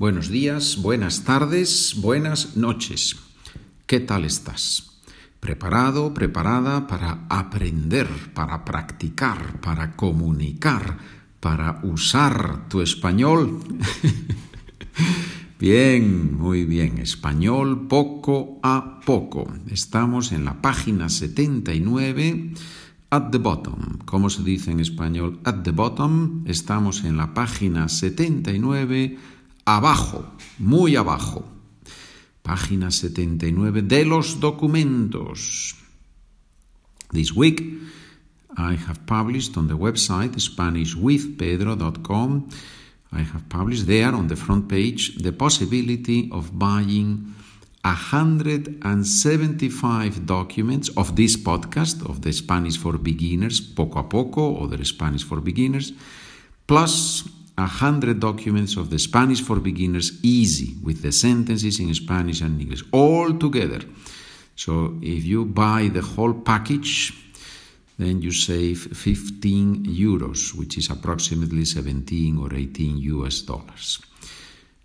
Buenos días, buenas tardes, buenas noches. ¿Qué tal estás? ¿Preparado, preparada para aprender, para practicar, para comunicar, para usar tu español? Bien, muy bien. Español poco a poco. Estamos en la página 79. At the bottom. ¿Cómo se dice en español? At the bottom. Estamos en la página 79 abajo, muy abajo. Página 79 de los documentos. This week I have published on the website SpanishWithPedro.com. I have published there on the front page the possibility of buying 175 documents of this podcast of the Spanish for Beginners, poco a poco, or the Spanish for Beginners, plus 100 documents of the Spanish for Beginners easy with the sentences in Spanish and English all together. So if you buy the whole package, then you save 15 euros, which is approximately 17 or 18 US dollars.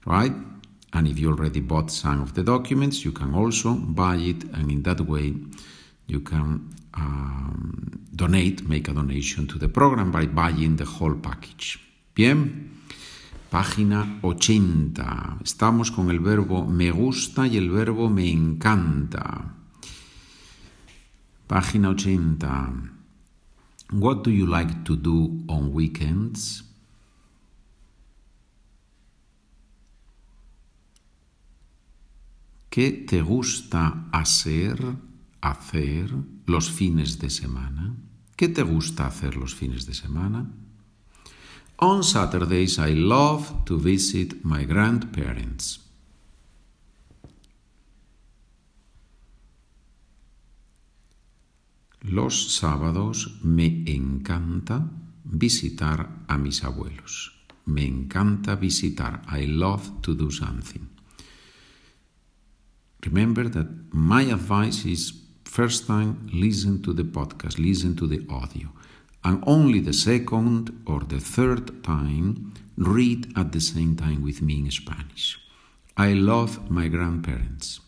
Right? And if you already bought some of the documents, you can also buy it, and in that way, you can um, donate, make a donation to the program by buying the whole package. Bien, página 80. Estamos con el verbo me gusta y el verbo me encanta. Página 80. What do you like to do on weekends? ¿Qué te gusta hacer, hacer los fines de semana? ¿Qué te gusta hacer los fines de semana? On Saturdays, I love to visit my grandparents. Los sábados me encanta visitar a mis abuelos. Me encanta visitar. I love to do something. Remember that my advice is first time listen to the podcast, listen to the audio and only the second or the third time read at the same time with me in Spanish. I love my grandparents.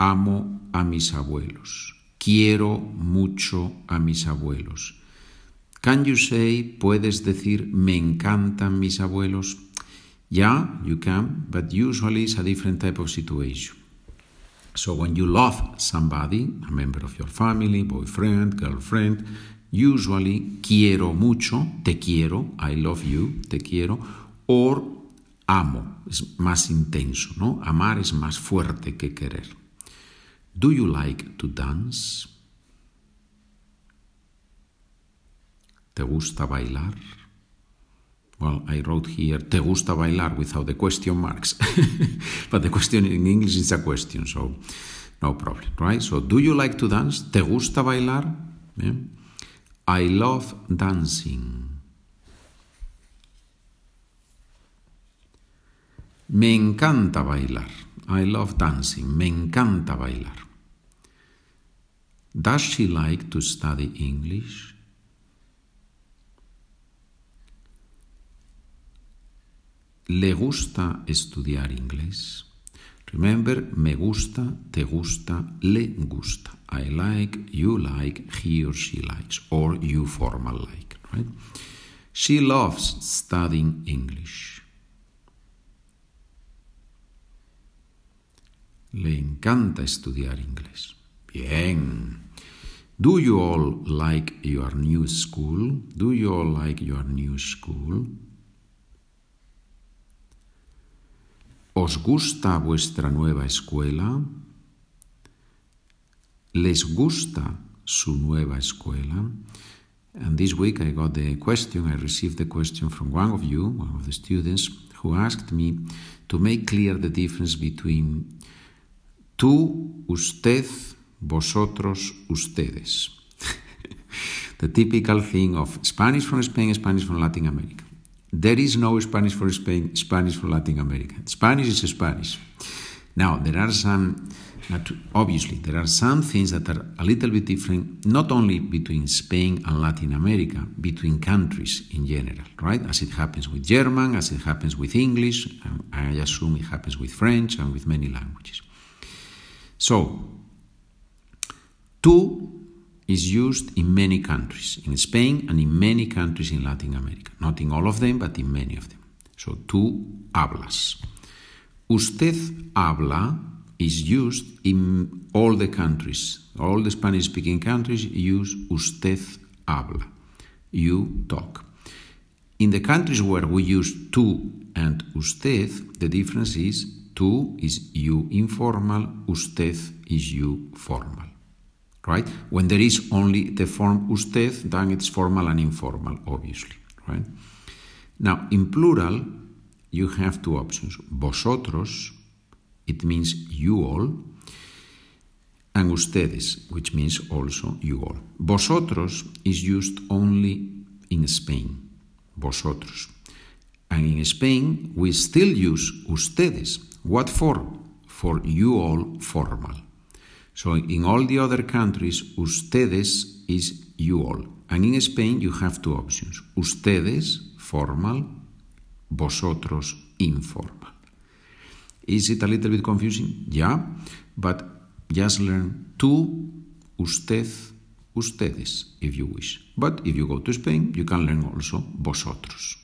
Amo a mis abuelos. Quiero mucho a mis abuelos. Can you say, puedes decir, me encantan mis abuelos? Yeah, you can, but usually it's a different type of situation. So when you love somebody, a member of your family, boyfriend, girlfriend, usually quiero mucho, te quiero, I love you, te quiero, or amo, es más intenso, ¿no? Amar es más fuerte que querer. Do you like to dance? ¿Te gusta bailar? Well, I wrote here, ¿te gusta bailar? without the question marks. but the question in English is a question, so no problem, right? So, do you like to dance? ¿Te gusta bailar? Yeah. I love dancing. Me encanta bailar. I love dancing. Me encanta bailar. Does she like to study English? ¿Le gusta estudiar inglés? Remember, me gusta, te gusta, le gusta. I like, you like, he or she likes, or you formal like, right? She loves studying English. Le encanta estudiar inglés. Bien. Do you all like your new school? Do you all like your new school? ¿Os gusta vuestra nueva escuela? ¿Les gusta su nueva escuela? And this week I got the question, I received the question from one of you, one of the students, who asked me to make clear the difference between tú, usted, vosotros, ustedes. the typical thing of Spanish from Spain, Spanish from Latin America. There is no Spanish for Spain, Spanish for Latin America. Spanish is Spanish. Now, there are some, obviously, there are some things that are a little bit different, not only between Spain and Latin America, between countries in general, right? As it happens with German, as it happens with English, and I assume it happens with French and with many languages. So, tú is used in many countries, in Spain and in many countries in Latin America. Not in all of them, but in many of them. So, tú hablas. Usted habla is used in all the countries. All the Spanish speaking countries use usted habla. You talk. In the countries where we use tú and usted, the difference is tú is you informal, usted is you formal. Right? When there is only the form usted, then it's formal and informal, obviously. Right? Now, in plural, you have two options. Vosotros, it means you all, and ustedes, which means also you all. Vosotros is used only in Spain. Vosotros. And in Spain, we still use ustedes. What for? For you all formal. So in all the other countries, ustedes is you all. And in Spain, you have two options. Ustedes, formal, vosotros informal. Is it a little bit confusing? Yeah, but just learn tú, usted, ustedes, if you wish. But if you go to Spain, you can learn also vosotros.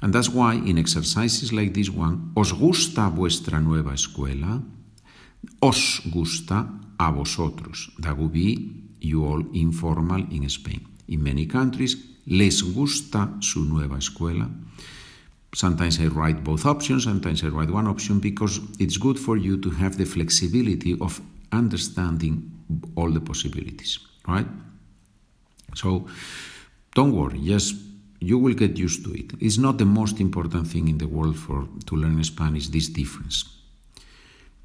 And that's why in exercises like this one, ¿os gusta vuestra nueva escuela? Os gusta a vosotros. That would be you all informal in Spain. In many countries, les gusta su nueva escuela. Sometimes I write both options, sometimes I write one option because it's good for you to have the flexibility of understanding all the possibilities, right? So don't worry, just you will get used to it. It's not the most important thing in the world for to learn Spanish, this difference.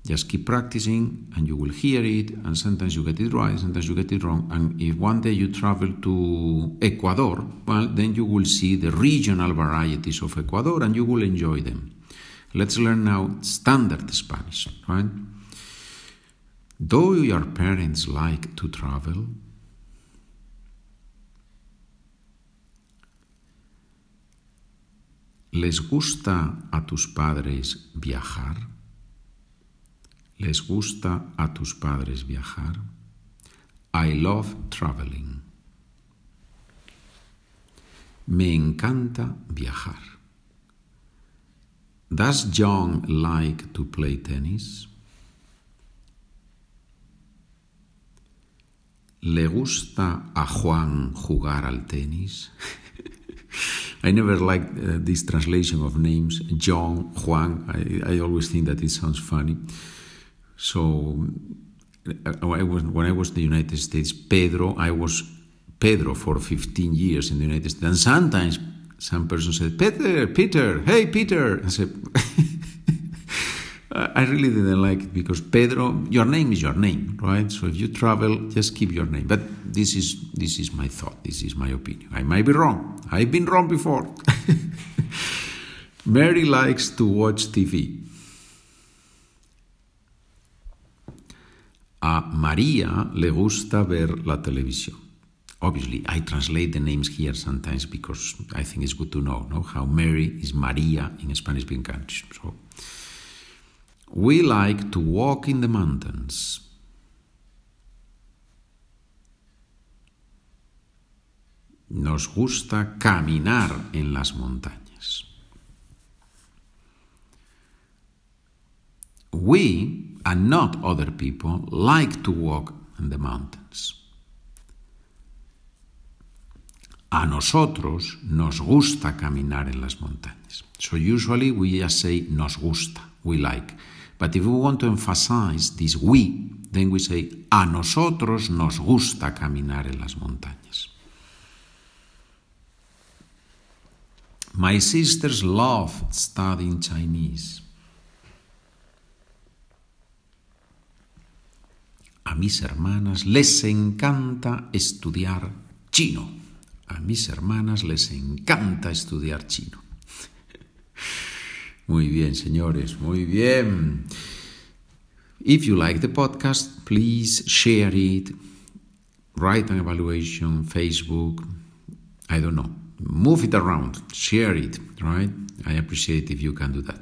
Just keep practicing and you will hear it, and sometimes you get it right, sometimes you get it wrong. And if one day you travel to Ecuador, well, then you will see the regional varieties of Ecuador and you will enjoy them. Let's learn now standard Spanish, right? Do your parents like to travel? ¿Les gusta a tus padres viajar? ¿Les gusta a tus padres viajar? I love traveling. Me encanta viajar. Does John like to play tennis? ¿Le gusta a Juan jugar al tenis? I never liked uh, this translation of names, John, Juan. I, I always think that it sounds funny. So uh, I was, when I was in the United States, Pedro, I was Pedro for 15 years in the United States. And sometimes some person said, Peter, Peter, hey, Peter. I said, I really didn't like it because Pedro, your name is your name, right? So if you travel, just keep your name. But this is this is my thought. This is my opinion. I might be wrong. I've been wrong before. Mary likes to watch TV. A María le gusta ver la televisión. Obviously, I translate the names here sometimes because I think it's good to know, know how Mary is Maria in Spanish-speaking countries. So, we like to walk in the mountains. Nos gusta caminar en las montañas. We and not other people like to walk in the mountains. A nosotros nos gusta caminar en las montañas. So usually we just say nos gusta, we like. But if we want to emphasize this we, then we say a nosotros nos gusta caminar en las montañas. My sisters love studying Chinese. A mis hermanas les encanta estudiar chino. A mis hermanas les encanta estudiar chino. Muy bien, señores, muy bien. If you like the podcast, please share it, write an evaluation, Facebook, I don't know, move it around, share it, right? I appreciate if you can do that.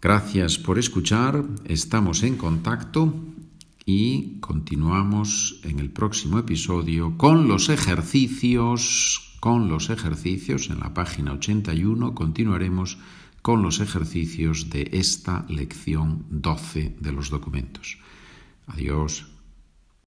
Gracias por escuchar, estamos en contacto y continuamos en el próximo episodio con los ejercicios, con los ejercicios en la página 81 continuaremos con los ejercicios de esta lección 12 de los documentos. Adiós.